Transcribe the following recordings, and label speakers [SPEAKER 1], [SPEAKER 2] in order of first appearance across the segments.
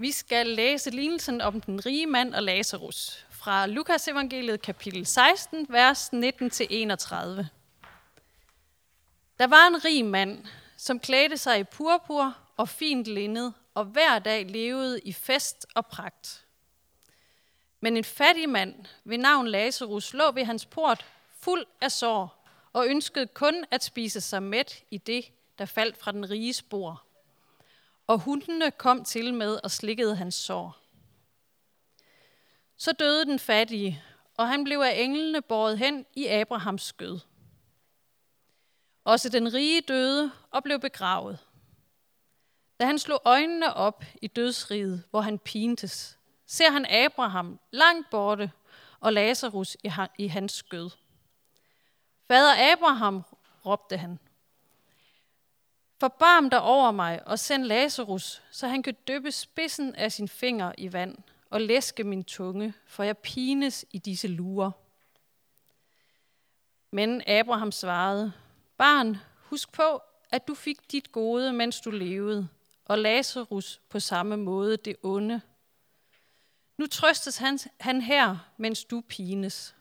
[SPEAKER 1] Vi skal læse lignelsen om den rige mand og Lazarus fra Lukas evangeliet kapitel 16, vers 19-31. Der var en rig mand, som klædte sig i purpur og fint linned, og hver dag levede i fest og pragt. Men en fattig mand ved navn Lazarus lå ved hans port fuld af sår og ønskede kun at spise sig mæt i det, der faldt fra den rige spor. Og hundene kom til med og slikkede hans sår. Så døde den fattige, og han blev af englene båret hen i Abrahams skød. Også den rige døde og blev begravet. Da han slog øjnene op i dødsriget, hvor han pintes, ser han Abraham langt borte og Lazarus i hans skød. Fader Abraham, råbte han, forbarm dig over mig og send Lazarus, så han kan dyppe spidsen af sin finger i vand og læske min tunge, for jeg pines i disse lurer. Men Abraham svarede, barn, husk på, at du fik dit gode, mens du levede, og Lazarus på samme måde det onde. Nu trøstes han, han her, mens du pines.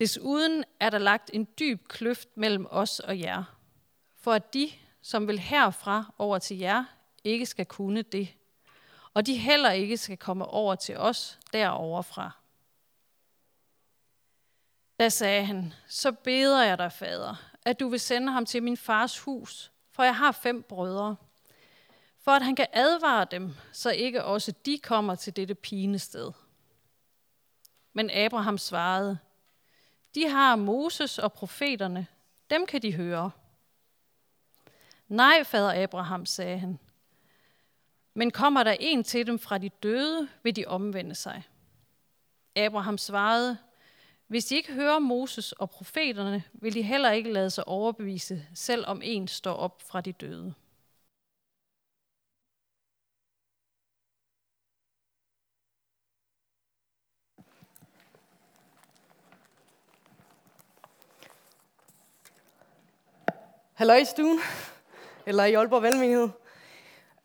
[SPEAKER 1] Desuden er der lagt en dyb kløft mellem os og jer, for at de, som vil herfra over til jer, ikke skal kunne det, og de heller ikke skal komme over til os deroverfra. Da sagde han, så beder jeg dig, fader, at du vil sende ham til min fars hus, for jeg har fem brødre, for at han kan advare dem, så ikke også de kommer til dette pinested. Men Abraham svarede, de har Moses og profeterne, dem kan de høre. Nej, fader Abraham, sagde han. Men kommer der en til dem fra de døde, vil de omvende sig. Abraham svarede, hvis de ikke hører Moses og profeterne, vil de heller ikke lade sig overbevise, selv om en står op fra de døde.
[SPEAKER 2] Hallo i stuen, eller i Aalborg Valgmenighed.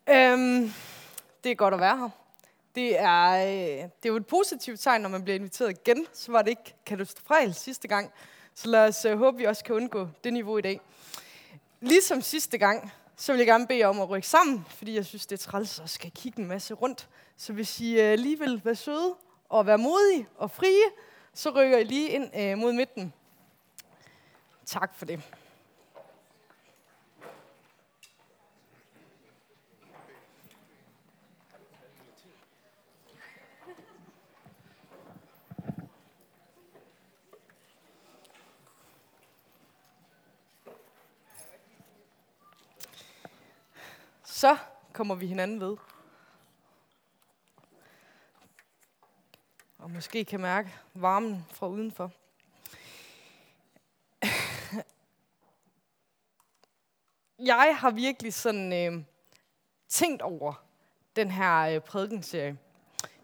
[SPEAKER 2] Øhm, det er godt at være her. Det er, øh, det er jo et positivt tegn, når man bliver inviteret igen. Så var det ikke katastrofalt sidste gang. Så lad os øh, håbe, vi også kan undgå det niveau i dag. Ligesom sidste gang, så vil jeg gerne bede jer om at rykke sammen, fordi jeg synes, det er træls at skal kigge en masse rundt. Så hvis I øh, lige vil være søde og være modige og frie, så rykker I lige ind øh, mod midten. Tak for det. Så kommer vi hinanden ved. Og måske kan mærke varmen fra udenfor. Jeg har virkelig sådan øh, tænkt over den her øh, prædikenserie.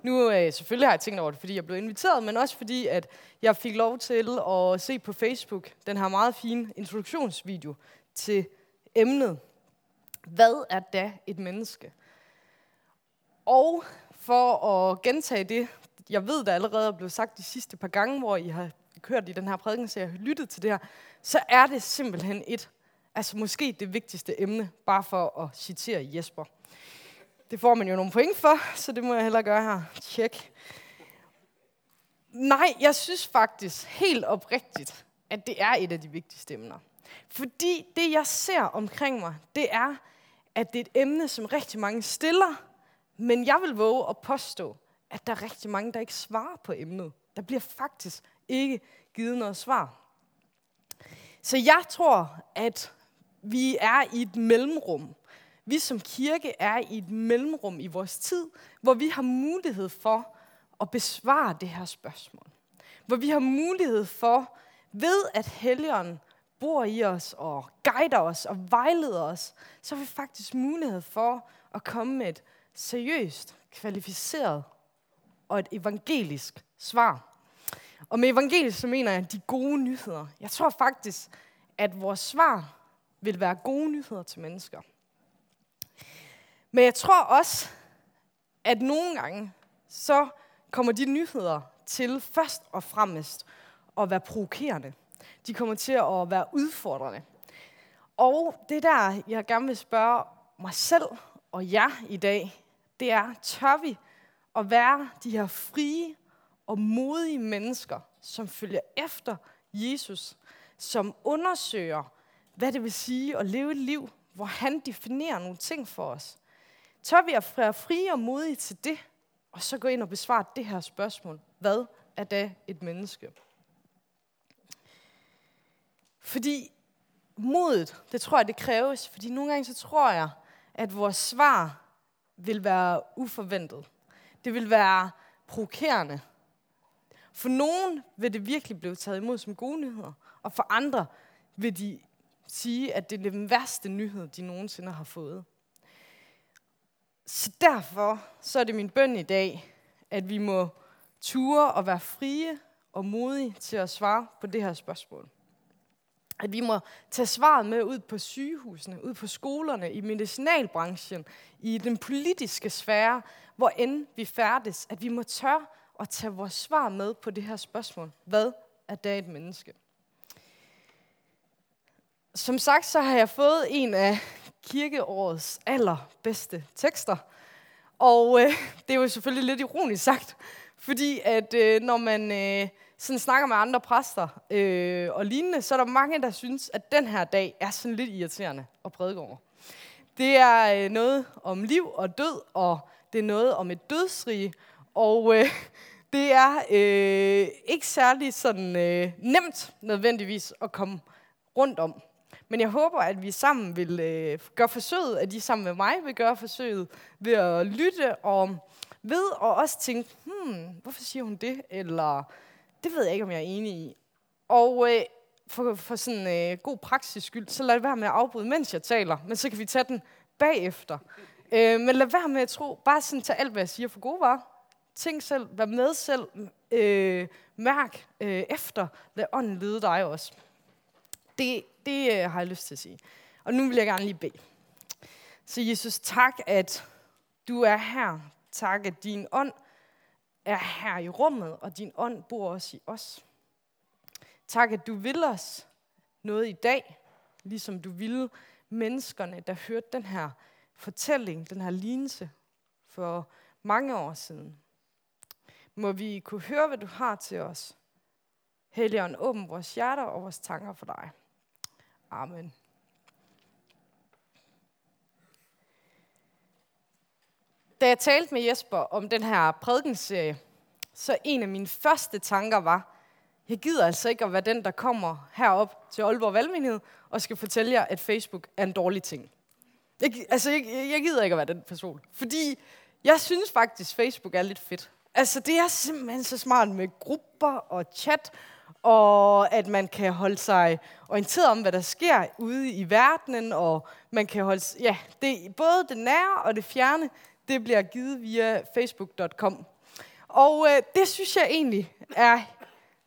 [SPEAKER 2] Nu øh, selvfølgelig har jeg tænkt over det, fordi jeg blev inviteret, men også fordi, at jeg fik lov til at se på Facebook den her meget fine introduktionsvideo til emnet hvad er da et menneske? Og for at gentage det, jeg ved, der allerede er blevet sagt de sidste par gange, hvor I har kørt i den her prædiken, har lyttet til det her, så er det simpelthen et, altså måske det vigtigste emne, bare for at citere Jesper. Det får man jo nogle point for, så det må jeg hellere gøre her. Tjek. Nej, jeg synes faktisk helt oprigtigt, at det er et af de vigtigste emner. Fordi det, jeg ser omkring mig, det er, at det er et emne, som rigtig mange stiller, men jeg vil våge at påstå, at der er rigtig mange, der ikke svarer på emnet. Der bliver faktisk ikke givet noget svar. Så jeg tror, at vi er i et mellemrum. Vi som kirke er i et mellemrum i vores tid, hvor vi har mulighed for at besvare det her spørgsmål. Hvor vi har mulighed for, ved at Helligånden bor i os og guider os og vejleder os, så har vi faktisk mulighed for at komme med et seriøst, kvalificeret og et evangelisk svar. Og med evangelisk så mener jeg de gode nyheder. Jeg tror faktisk, at vores svar vil være gode nyheder til mennesker. Men jeg tror også, at nogle gange, så kommer de nyheder til først og fremmest at være provokerende. De kommer til at være udfordrende. Og det der, jeg gerne vil spørge mig selv og jer i dag, det er, tør vi at være de her frie og modige mennesker, som følger efter Jesus, som undersøger, hvad det vil sige at leve et liv, hvor han definerer nogle ting for os. Tør vi at være frie og modige til det, og så gå ind og besvare det her spørgsmål. Hvad er da et menneske? Fordi modet, det tror jeg, det kræves. Fordi nogle gange så tror jeg, at vores svar vil være uforventet. Det vil være provokerende. For nogen vil det virkelig blive taget imod som gode nyheder, og for andre vil de sige, at det er den værste nyhed, de nogensinde har fået. Så derfor så er det min bøn i dag, at vi må ture og være frie og modige til at svare på det her spørgsmål. At vi må tage svaret med ud på sygehusene, ud på skolerne, i medicinalbranchen, i den politiske sfære, hvor end vi færdes. At vi må tør at tage vores svar med på det her spørgsmål. Hvad er da et menneske? Som sagt, så har jeg fået en af kirkeårets allerbedste tekster. Og øh, det er jo selvfølgelig lidt ironisk sagt, fordi at øh, når man øh, sådan snakker med andre præster øh, og lignende, så er der mange, der synes, at den her dag er sådan lidt irriterende at prædike over. Det er øh, noget om liv og død, og det er noget om et dødsrige, og øh, det er øh, ikke særlig sådan øh, nemt nødvendigvis at komme rundt om. Men jeg håber, at vi sammen vil øh, gøre forsøget, at I sammen med mig vil gøre forsøget ved at lytte og ved at også tænke, hmm, hvorfor siger hun det? Eller, det ved jeg ikke, om jeg er enig i. Og øh, for, for sådan øh, god praksis skyld, så lad det være med at afbryde, mens jeg taler, men så kan vi tage den bagefter. Øh, men lad være med at tro, bare sådan tage alt, hvad jeg siger for gode varer. Tænk selv, vær med selv, øh, mærk øh, efter, lad ånden lede dig også. Det, det øh, har jeg lyst til at sige. Og nu vil jeg gerne lige bede. Så Jesus, tak, at du er her. Tak, at din ånd er her i rummet, og din ånd bor også i os. Tak, at du vil os noget i dag, ligesom du ville menneskerne, der hørte den her fortælling, den her lignelse for mange år siden. Må vi kunne høre, hvad du har til os. Helligånd, åbn vores hjerter og vores tanker for dig. Amen. Da jeg talte med Jesper om den her prædikenserie, så en af mine første tanker var, jeg gider altså ikke at være den, der kommer herop til Aalborg Valgmenighed og skal fortælle jer, at Facebook er en dårlig ting. Jeg, altså, jeg, jeg gider ikke at være den person. Fordi jeg synes faktisk, Facebook er lidt fedt. Altså, det er simpelthen så smart med grupper og chat, og at man kan holde sig orienteret om, hvad der sker ude i verdenen, og man kan holde, ja, det, både det nære og det fjerne, det bliver givet via facebook.com. Og øh, det synes jeg egentlig er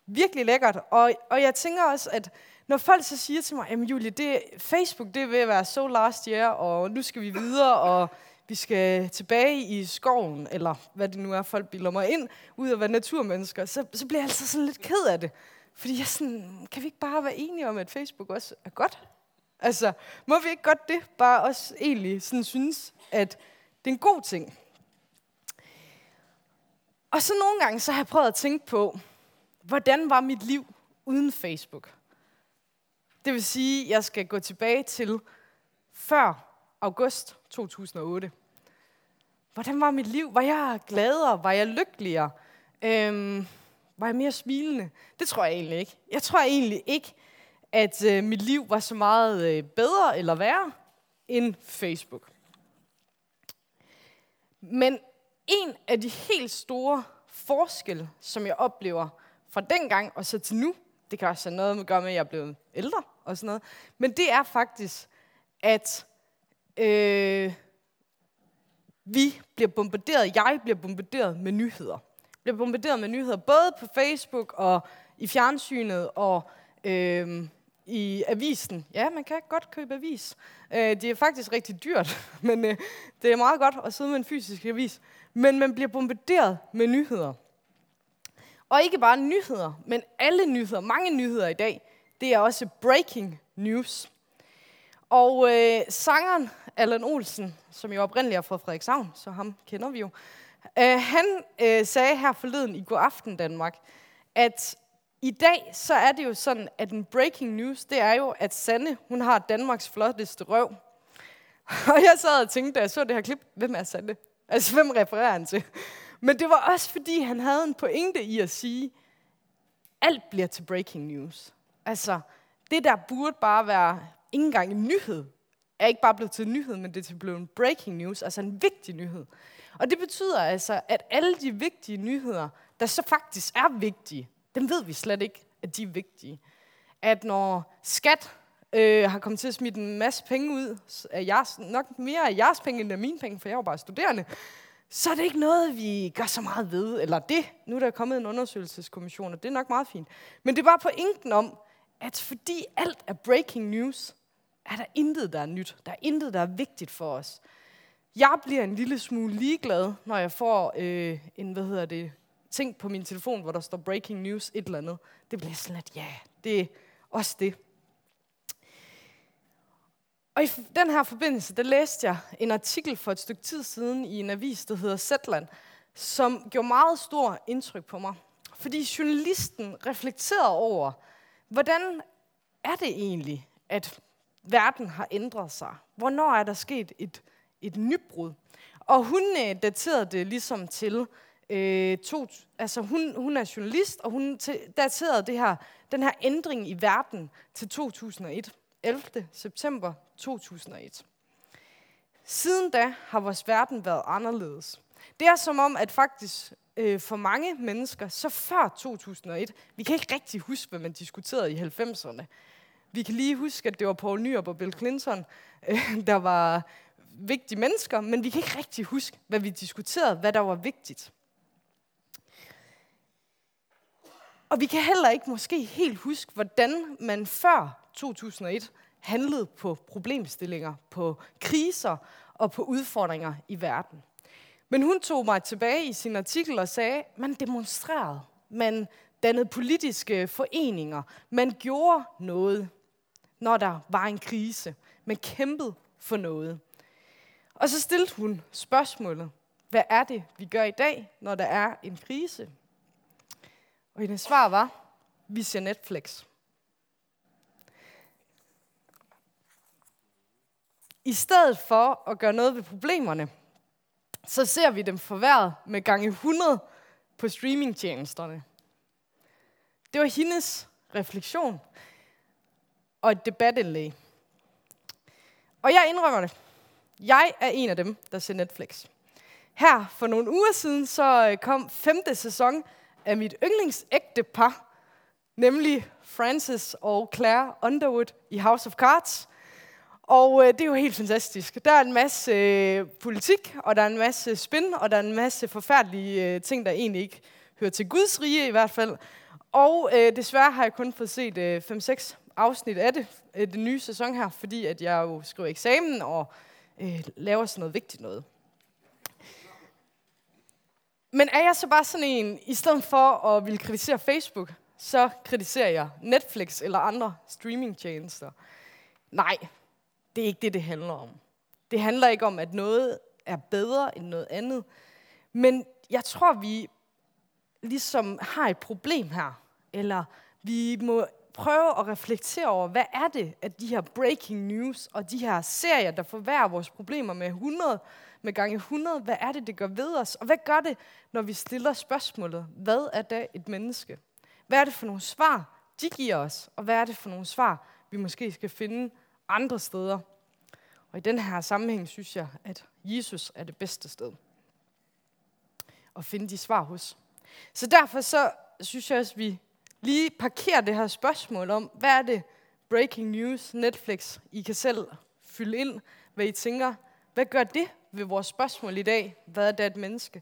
[SPEAKER 2] virkelig lækkert, og, og jeg tænker også, at når folk så siger til mig, jamen Julie, det, Facebook det vil være so last year, og nu skal vi videre, og vi skal tilbage i skoven, eller hvad det nu er, folk bilder mig ind, ud af være naturmennesker, så, så bliver jeg altså sådan lidt ked af det. Fordi jeg sådan, kan vi ikke bare være enige om, at Facebook også er godt? Altså, må vi ikke godt det? Bare også egentlig sådan synes, at det er en god ting. Og så nogle gange, så har jeg prøvet at tænke på, hvordan var mit liv uden Facebook? Det vil sige, at jeg skal gå tilbage til før august 2008. Hvordan var mit liv? Var jeg gladere? Var jeg lykkeligere? Øhm, var jeg mere smilende? Det tror jeg egentlig ikke. Jeg tror egentlig ikke, at øh, mit liv var så meget øh, bedre eller værre end Facebook. Men en af de helt store forskelle, som jeg oplever fra dengang og så til nu, det kan også have noget med at gøre med, at jeg er blevet ældre og sådan noget, men det er faktisk, at øh, vi bliver bombarderet, jeg bliver bombarderet med nyheder. Bliver bombarderet med nyheder, både på Facebook og i fjernsynet og øh, i avisen. Ja, man kan godt købe avis. Øh, det er faktisk rigtig dyrt, men øh, det er meget godt at sidde med en fysisk avis. Men man bliver bombarderet med nyheder. Og ikke bare nyheder, men alle nyheder, mange nyheder i dag, det er også breaking news. Og øh, sangeren Allan Olsen, som jo oprindeligt er fra Frederikshavn, så ham kender vi jo, øh, han øh, sagde her forleden i God Aften Danmark, at i dag så er det jo sådan, at en breaking news, det er jo, at Sanne, hun har Danmarks flotteste røv. Og jeg sad og tænkte, da jeg så det her klip, hvem er Sanne? Altså, hvem refererer han til? Men det var også, fordi han havde en pointe i at sige, alt bliver til breaking news. Altså, det der burde bare være ikke engang en nyhed, er ikke bare blevet til en nyhed, men det er til blevet en breaking news, altså en vigtig nyhed. Og det betyder altså, at alle de vigtige nyheder, der så faktisk er vigtige, dem ved vi slet ikke, at de er vigtige. At når skat øh, har kommet til at smide en masse penge ud, af jeres, nok mere af jeres penge end af mine penge, for jeg var bare studerende, så er det ikke noget, vi gør så meget ved. Eller det, nu er der kommet en undersøgelseskommission, og det er nok meget fint. Men det er bare pointen om, at fordi alt er breaking news, er der intet, der er nyt. Der er intet, der er vigtigt for os. Jeg bliver en lille smule ligeglad, når jeg får øh, en, hvad hedder det, ting på min telefon, hvor der står breaking news, et eller andet. Det bliver sådan lidt, ja, det er også det. Og i den her forbindelse, der læste jeg en artikel for et stykke tid siden i en avis, der hedder Zetland, som gjorde meget stor indtryk på mig. Fordi journalisten reflekterede over, hvordan er det egentlig, at verden har ændret sig? Hvornår er der sket et, et nybrud? Og hun øh, daterede det ligesom til øh, to, altså hun, hun er journalist, og hun daterede det her, den her ændring i verden til 2001. 11. september 2001. Siden da har vores verden været anderledes. Det er som om, at faktisk øh, for mange mennesker, så før 2001, vi kan ikke rigtig huske, hvad man diskuterede i 90'erne. Vi kan lige huske, at det var Paul Nyrup og Bill Clinton, øh, der var vigtige mennesker, men vi kan ikke rigtig huske, hvad vi diskuterede, hvad der var vigtigt. Og vi kan heller ikke måske helt huske, hvordan man før 2001 handlede på problemstillinger, på kriser og på udfordringer i verden. Men hun tog mig tilbage i sin artikel og sagde, man demonstrerede, man dannede politiske foreninger, man gjorde noget, når der var en krise. Man kæmpede for noget. Og så stillede hun spørgsmålet, hvad er det, vi gør i dag, når der er en krise? Og hendes svar var, vi ser Netflix. I stedet for at gøre noget ved problemerne, så ser vi dem forværret med gange 100 på streamingtjenesterne. Det var hendes refleksion og et debatindlæg. Og jeg indrømmer det. Jeg er en af dem, der ser Netflix. Her for nogle uger siden, så øh, kom femte sæson af mit yndlingsægte par, nemlig Francis og Claire Underwood i House of Cards. Og øh, det er jo helt fantastisk. Der er en masse øh, politik, og der er en masse spin, og der er en masse forfærdelige øh, ting, der egentlig ikke hører til Guds rige i hvert fald. Og øh, desværre har jeg kun fået set øh, 5-6 afsnit af det, øh, den nye sæson her, fordi at jeg jo skriver eksamen og øh, laver sådan noget vigtigt noget. Men er jeg så bare sådan en, i stedet for at ville kritisere Facebook, så kritiserer jeg Netflix eller andre streamingtjenester? Nej, det er ikke det, det handler om. Det handler ikke om, at noget er bedre end noget andet. Men jeg tror, vi ligesom har et problem her. Eller vi må prøve at reflektere over, hvad er det, at de her breaking news og de her serier, der forværrer vores problemer med 100, med gange 100, hvad er det, det gør ved os? Og hvad gør det, når vi stiller spørgsmålet, hvad er da et menneske? Hvad er det for nogle svar, de giver os? Og hvad er det for nogle svar, vi måske skal finde andre steder? Og i den her sammenhæng synes jeg, at Jesus er det bedste sted at finde de svar hos. Så derfor så synes jeg også, at vi lige parkere det her spørgsmål om, hvad er det breaking news, Netflix, I kan selv fylde ind, hvad I tænker. Hvad gør det ved vores spørgsmål i dag? Hvad er det et menneske?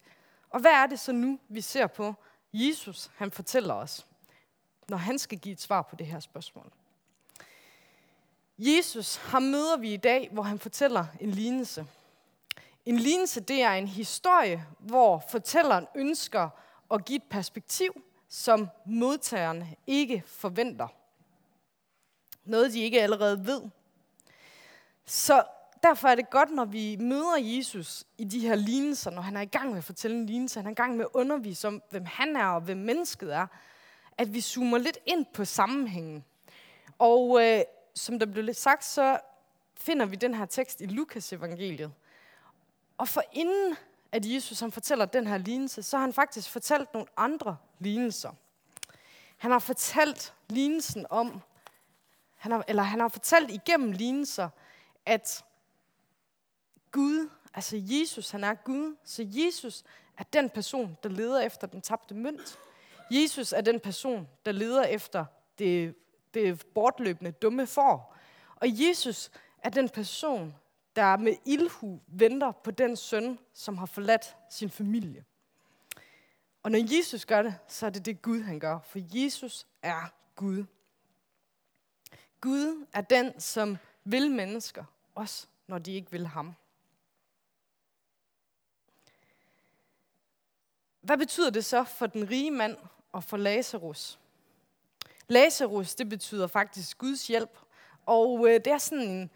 [SPEAKER 2] Og hvad er det så nu, vi ser på? Jesus, han fortæller os, når han skal give et svar på det her spørgsmål. Jesus, ham møder vi i dag, hvor han fortæller en lignelse. En lignelse, det er en historie, hvor fortælleren ønsker at give et perspektiv, som modtageren ikke forventer. Noget, de ikke allerede ved. Så derfor er det godt, når vi møder Jesus i de her lignelser, når han er i gang med at fortælle en lignelse, han er i gang med at undervise om, hvem han er og hvem mennesket er, at vi zoomer lidt ind på sammenhængen. Og øh, som der blev lidt sagt, så finder vi den her tekst i Lukas evangeliet. Og for inden at Jesus han fortæller den her lignelse, så har han faktisk fortalt nogle andre lignelser. Han har fortalt lignelsen om, han har, eller han har fortalt igennem lignelser, at Gud, altså Jesus, han er Gud, så Jesus er den person, der leder efter den tabte mønt. Jesus er den person, der leder efter det, det bortløbende dumme får. Og Jesus er den person, der med ilhu venter på den søn, som har forladt sin familie. Og når Jesus gør det, så er det det Gud, han gør. For Jesus er Gud. Gud er den, som vil mennesker, også når de ikke vil ham. Hvad betyder det så for den rige mand og for Lazarus? Lazarus, det betyder faktisk Guds hjælp. Og øh, det er sådan en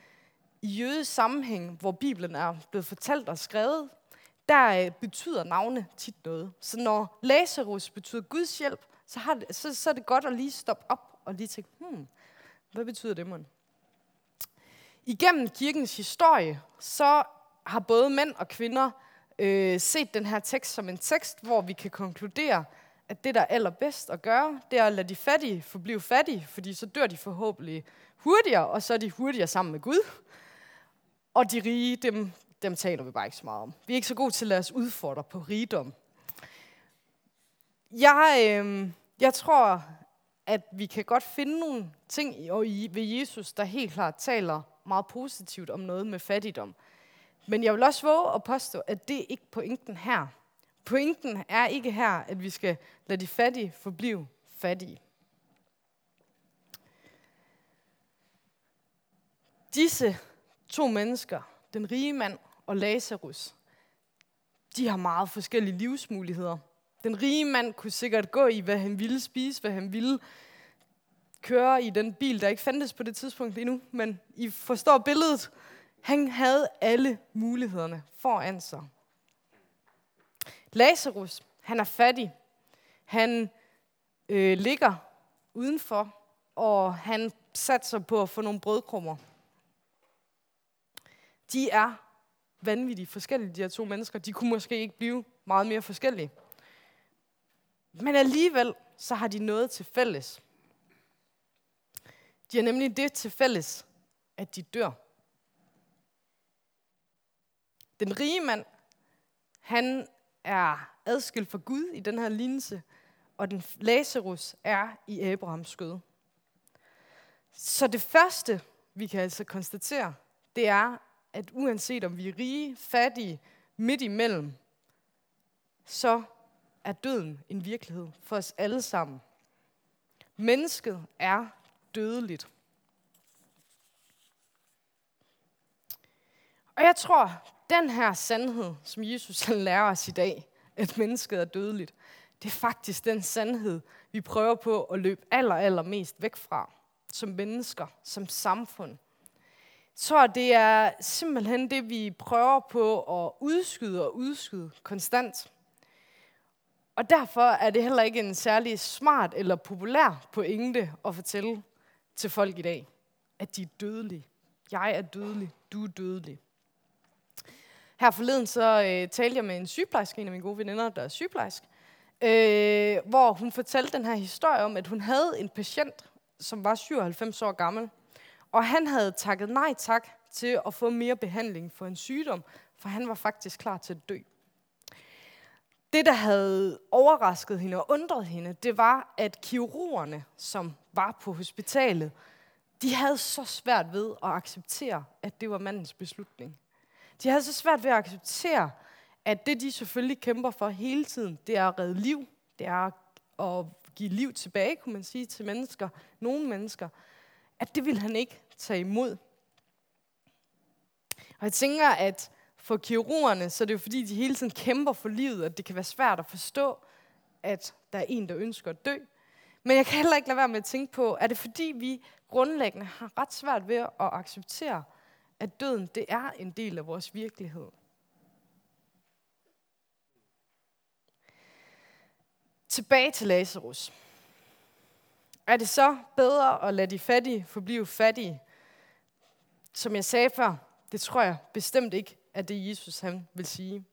[SPEAKER 2] i jødisk sammenhæng, hvor Bibelen er blevet fortalt og skrevet, der øh, betyder navne tit noget. Så når Lazarus betyder Guds hjælp, så, har det, så, så er det godt at lige stoppe op og lige tænke, hmm, hvad betyder det, mon? Igennem kirkens historie, så har både mænd og kvinder øh, set den her tekst som en tekst, hvor vi kan konkludere, at det, der er allerbedst at gøre, det er at lade de fattige forblive fattige, fordi så dør de forhåbentlig hurtigere, og så er de hurtigere sammen med Gud. Og de rige, dem, dem taler vi bare ikke så meget om. Vi er ikke så gode til at lade os udfordre på rigdom. Jeg, øh, jeg tror, at vi kan godt finde nogle ting i, ved Jesus, der helt klart taler meget positivt om noget med fattigdom. Men jeg vil også våge at påstå, at det er ikke pointen her. Pointen er ikke her, at vi skal lade de fattige forblive fattige. Disse to mennesker, den rige mand og Lazarus, de har meget forskellige livsmuligheder. Den rige mand kunne sikkert gå i, hvad han ville spise, hvad han ville køre i den bil, der ikke fandtes på det tidspunkt endnu, men I forstår billedet. Han havde alle mulighederne foran sig. Lazarus, han er fattig. Han øh, ligger udenfor, og han satser på at få nogle brødkrummer. De er vanvittigt forskellige, de her to mennesker. De kunne måske ikke blive meget mere forskellige. Men alligevel, så har de noget til fælles. De har nemlig det til fælles, at de dør. Den rige mand, han er adskilt fra Gud i den her lignelse, og den Lazarus er i Abrahams skød. Så det første, vi kan altså konstatere, det er, at uanset om vi er rige, fattige, midt imellem, så er døden en virkelighed for os alle sammen. Mennesket er dødeligt. Og jeg tror, den her sandhed, som Jesus lærer os i dag, at mennesket er dødeligt, det er faktisk den sandhed, vi prøver på at løbe aller, aller mest væk fra, som mennesker, som samfund. Så det er simpelthen det, vi prøver på at udskyde og udskyde konstant. Og derfor er det heller ikke en særlig smart eller populær pointe at fortælle til folk i dag, at de er dødelige. Jeg er dødelig, du er dødelig. Her forleden så øh, talte jeg med en sygeplejerske, en af mine gode veninder, der er sygeplejersk, øh, hvor hun fortalte den her historie om, at hun havde en patient, som var 97 år gammel, og han havde takket nej tak til at få mere behandling for en sygdom, for han var faktisk klar til at dø. Det, der havde overrasket hende og undret hende, det var, at kirurgerne, som var på hospitalet, de havde så svært ved at acceptere, at det var mandens beslutning. De havde så svært ved at acceptere, at det, de selvfølgelig kæmper for hele tiden, det er at redde liv. Det er at give liv tilbage, kunne man sige, til mennesker. Nogle mennesker. At det ville han ikke tage imod. Og jeg tænker, at for kirurgerne, så er det jo fordi, de hele tiden kæmper for livet, at det kan være svært at forstå, at der er en, der ønsker at dø. Men jeg kan heller ikke lade være med at tænke på, er det fordi, vi grundlæggende har ret svært ved at acceptere, at døden det er en del af vores virkelighed. Tilbage til Lazarus. Er det så bedre at lade de fattige forblive fattige? Som jeg sagde før, det tror jeg bestemt ikke, at det Jesus han vil sige.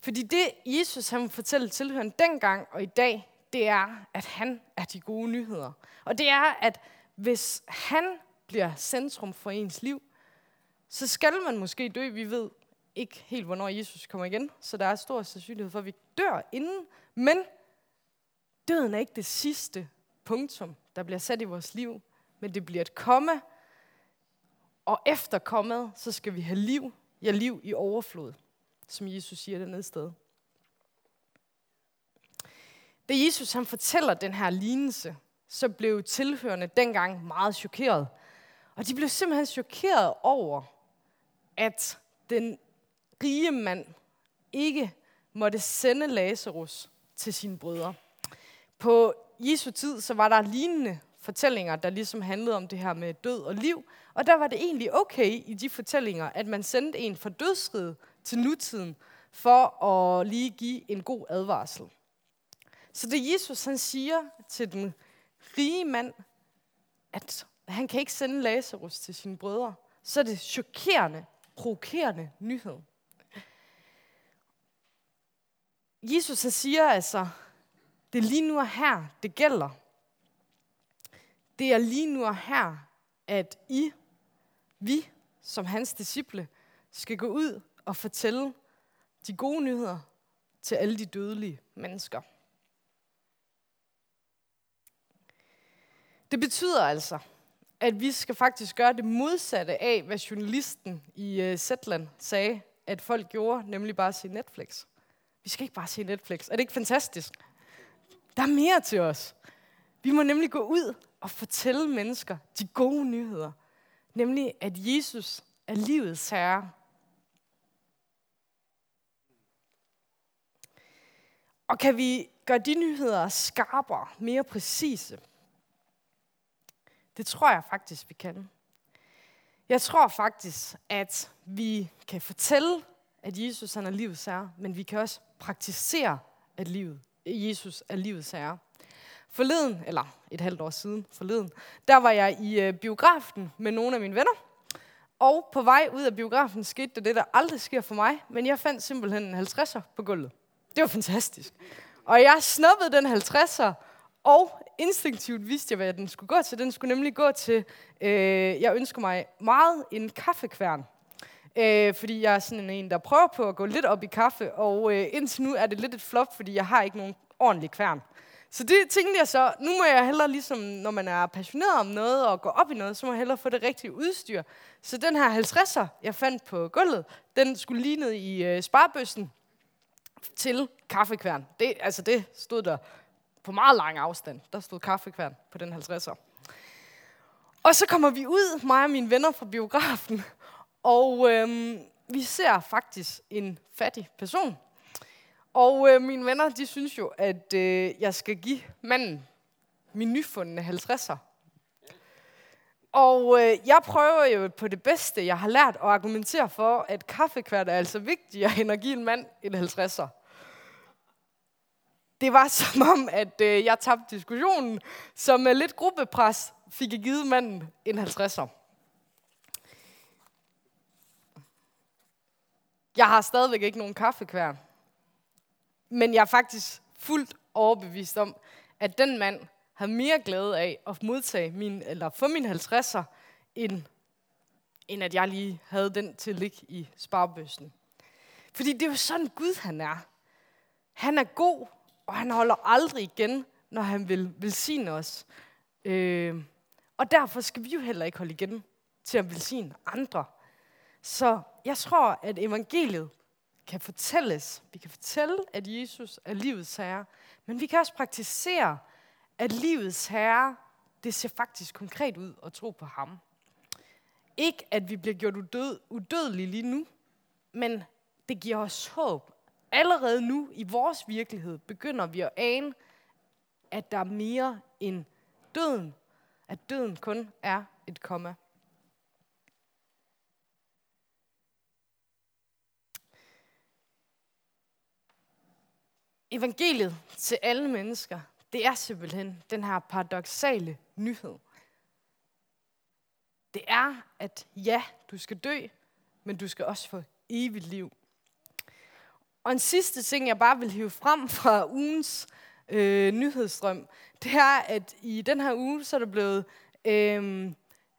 [SPEAKER 2] Fordi det Jesus han vil fortælle tilhøren dengang og i dag, det er, at han er de gode nyheder. Og det er, at hvis han bliver centrum for ens liv, så skal man måske dø. Vi ved ikke helt, hvornår Jesus kommer igen, så der er stor sandsynlighed for, at vi dør inden. Men døden er ikke det sidste punktum, der bliver sat i vores liv, men det bliver et komme, og efter kommet, så skal vi have liv, ja liv i overflod, som Jesus siger dernede sted. Da Jesus han fortæller den her lignelse, så blev tilhørende dengang meget chokeret. Og de blev simpelthen chokeret over, at den rige mand ikke måtte sende Lazarus til sine brødre. På Jesu tid, så var der lignende fortællinger, der ligesom handlede om det her med død og liv. Og der var det egentlig okay i de fortællinger, at man sendte en fra dødsriget til nutiden, for at lige give en god advarsel. Så det Jesus han siger til den rige mand, at han kan ikke sende Lazarus til sine brødre, så er det chokerende, provokerende nyhed. Jesus han siger altså, det er lige nu og her, det gælder. Det er lige nu og her, at I, vi, som hans disciple, skal gå ud og fortælle de gode nyheder til alle de dødelige mennesker. Det betyder altså, at vi skal faktisk gøre det modsatte af, hvad journalisten i øh, Zetland sagde, at folk gjorde, nemlig bare at se Netflix. Vi skal ikke bare se Netflix. Er det ikke fantastisk? Der er mere til os. Vi må nemlig gå ud og fortælle mennesker de gode nyheder. Nemlig, at Jesus er livets herre. Og kan vi gøre de nyheder skarpere, mere præcise? Det tror jeg faktisk, vi kan. Jeg tror faktisk, at vi kan fortælle, at Jesus han er livets herre, men vi kan også praktisere, at livet, Jesus er livets herre. Forleden, eller et halvt år siden forleden, der var jeg i øh, biografen med nogle af mine venner. Og på vej ud af biografen skete der det, der aldrig sker for mig, men jeg fandt simpelthen en 50'er på gulvet. Det var fantastisk. Og jeg snuppede den 50'er, og instinktivt vidste jeg, hvad den skulle gå til. Den skulle nemlig gå til, øh, jeg ønsker mig meget en kaffekværn. Øh, fordi jeg er sådan en, der prøver på at gå lidt op i kaffe, og øh, indtil nu er det lidt et flop, fordi jeg har ikke nogen ordentlig kværn. Så det tænkte jeg så, nu må jeg hellere ligesom, når man er passioneret om noget og går op i noget, så må jeg hellere få det rigtige udstyr. Så den her 50'er, jeg fandt på gulvet, den skulle lige ned i øh, sparbøssen til kaffekværn. Det, altså det stod der på meget lang afstand. Der stod kaffekværn på den 50'er. Og så kommer vi ud, mig og mine venner fra biografen, og øhm, vi ser faktisk en fattig person. Og øh, mine venner, de synes jo, at øh, jeg skal give manden min nyfundne 50'er. Og øh, jeg prøver jo på det bedste, jeg har lært at argumentere for, at kaffekvært er altså vigtigere end at give en mand en 50'er. Det var som om, at øh, jeg tabte diskussionen, så med lidt gruppepres fik jeg givet manden en 50'er. Jeg har stadigvæk ikke nogen kaffekværn. Men jeg er faktisk fuldt overbevist om, at den mand har mere glæde af at modtage min, eller få min 50'er, end, end at jeg lige havde den til lig i sparbøssen. Fordi det er jo sådan Gud han er. Han er god, og han holder aldrig igen, når han vil velsigne os. Øh, og derfor skal vi jo heller ikke holde igen til at velsigne andre. Så jeg tror, at evangeliet kan fortælles. Vi kan fortælle, at Jesus er livets herre. Men vi kan også praktisere, at livets herre det ser faktisk konkret ud at tro på ham. Ikke at vi bliver gjort udød, udødelige lige nu, men det giver os håb. Allerede nu i vores virkelighed begynder vi at ane, at der er mere end døden. At døden kun er et komma. Evangeliet til alle mennesker, det er simpelthen den her paradoxale nyhed. Det er, at ja, du skal dø, men du skal også få evigt liv. Og en sidste ting, jeg bare vil hive frem fra ugens øh, nyhedsstrøm, det er, at i den her uge, så er der blevet øh,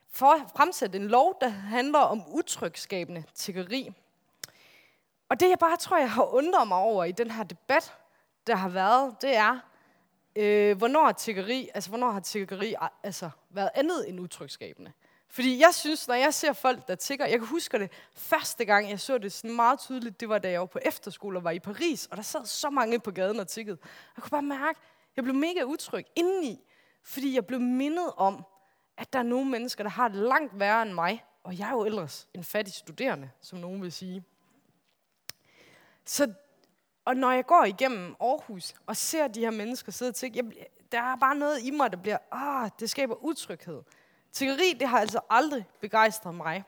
[SPEAKER 2] for, fremsat en lov, der handler om utrygskabende tiggeri. Og det, jeg bare tror, jeg har undret mig over i den her debat, der har været, det er, øh, hvornår har tiggeri, altså hvornår har tiggeri altså, været andet end utrygskabende? Fordi jeg synes, når jeg ser folk, der tigger, jeg kan huske det første gang, jeg så det sådan meget tydeligt, det var da jeg var på efterskole og var i Paris, og der sad så mange på gaden og tiggede. Jeg kunne bare mærke, jeg blev mega utryg indeni, fordi jeg blev mindet om, at der er nogle mennesker, der har det langt værre end mig, og jeg er jo ellers en fattig studerende, som nogen vil sige. Så, og når jeg går igennem Aarhus og ser de her mennesker sidde og tigge, jeg, der er bare noget i mig, der bliver, ah, det skaber utryghed. Tiggeri, det har altså aldrig begejstret mig.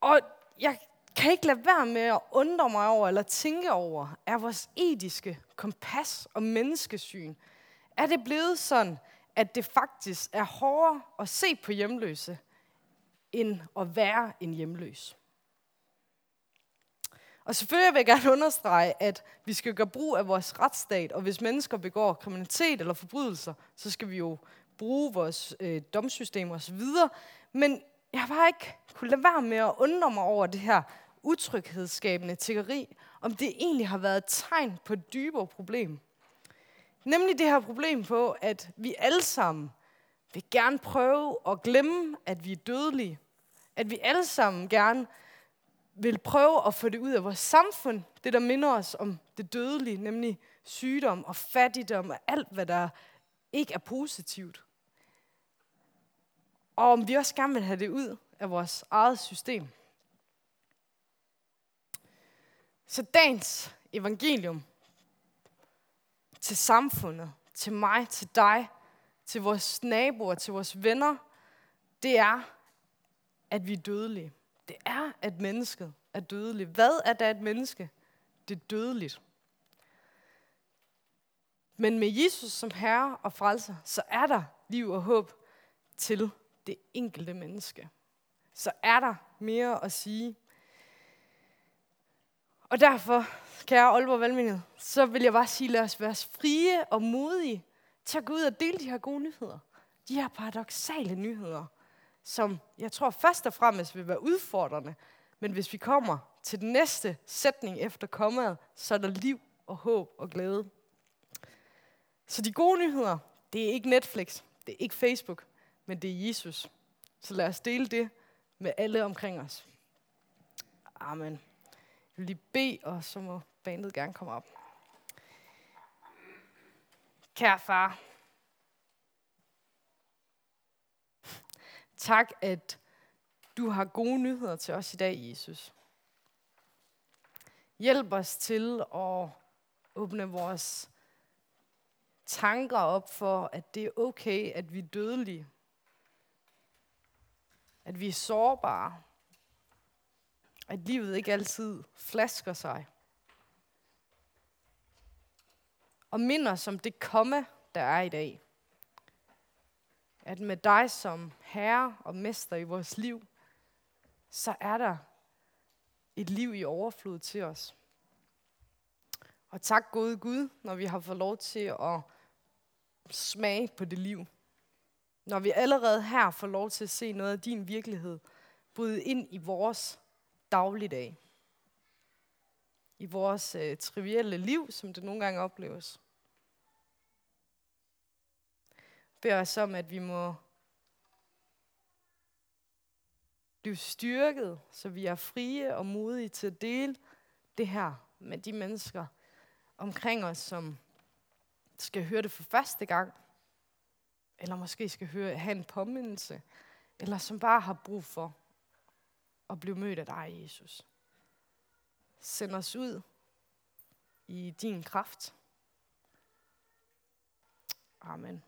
[SPEAKER 2] Og jeg kan ikke lade være med at undre mig over, eller tænke over, er vores etiske kompas og menneskesyn, er det blevet sådan, at det faktisk er hårdere at se på hjemløse, end at være en hjemløs. Og selvfølgelig vil jeg gerne understrege, at vi skal gøre brug af vores retsstat, og hvis mennesker begår kriminalitet eller forbrydelser, så skal vi jo bruge vores øh, domsystem osv. Men jeg har bare ikke kunne lade være med at undre mig over det her utryghedsskabende tiggeri, om det egentlig har været et tegn på et dybere problem. Nemlig det her problem på, at vi alle sammen vil gerne prøve at glemme, at vi er dødelige. At vi alle sammen gerne vil prøve at få det ud af vores samfund, det der minder os om det dødelige, nemlig sygdom og fattigdom og alt, hvad der ikke er positivt. Og om vi også gerne vil have det ud af vores eget system. Så dagens evangelium til samfundet, til mig, til dig, til vores naboer, til vores venner, det er, at vi er dødelige. Det er, at mennesket er dødeligt. Hvad er da et menneske? Det er dødeligt. Men med Jesus som herre og frelser, så er der liv og håb til det enkelte menneske. Så er der mere at sige. Og derfor, kære Aalborg Valmenighed, så vil jeg bare sige, lad os være frie og modige til at gå ud og dele de her gode nyheder. De her paradoxale nyheder, som jeg tror først og fremmest vil være udfordrende. Men hvis vi kommer til den næste sætning efter kommaet, så er der liv og håb og glæde. Så de gode nyheder, det er ikke Netflix, det er ikke Facebook, men det er Jesus. Så lad os dele det med alle omkring os. Amen. Jeg vil lige bede, og så må bandet gerne komme op. Kære far, tak, at du har gode nyheder til os i dag, Jesus. Hjælp os til at åbne vores tanker op for, at det er okay, at vi er dødelige. At vi er sårbare. At livet ikke altid flasker sig. Og minder som det komme, der er i dag. At med dig som herre og mester i vores liv, så er der et liv i overflod til os. Og tak gode Gud, når vi har fået lov til at smage på det liv. Når vi allerede her får lov til at se noget af din virkelighed bryde ind i vores dagligdag. I vores øh, trivielle liv, som det nogle gange opleves. Beder os om, at vi må blive styrket, så vi er frie og modige til at dele det her med de mennesker omkring os, som skal høre det for første gang, eller måske skal høre, have en påmindelse, eller som bare har brug for at blive mødt af dig, Jesus. Send os ud i din kraft. Amen.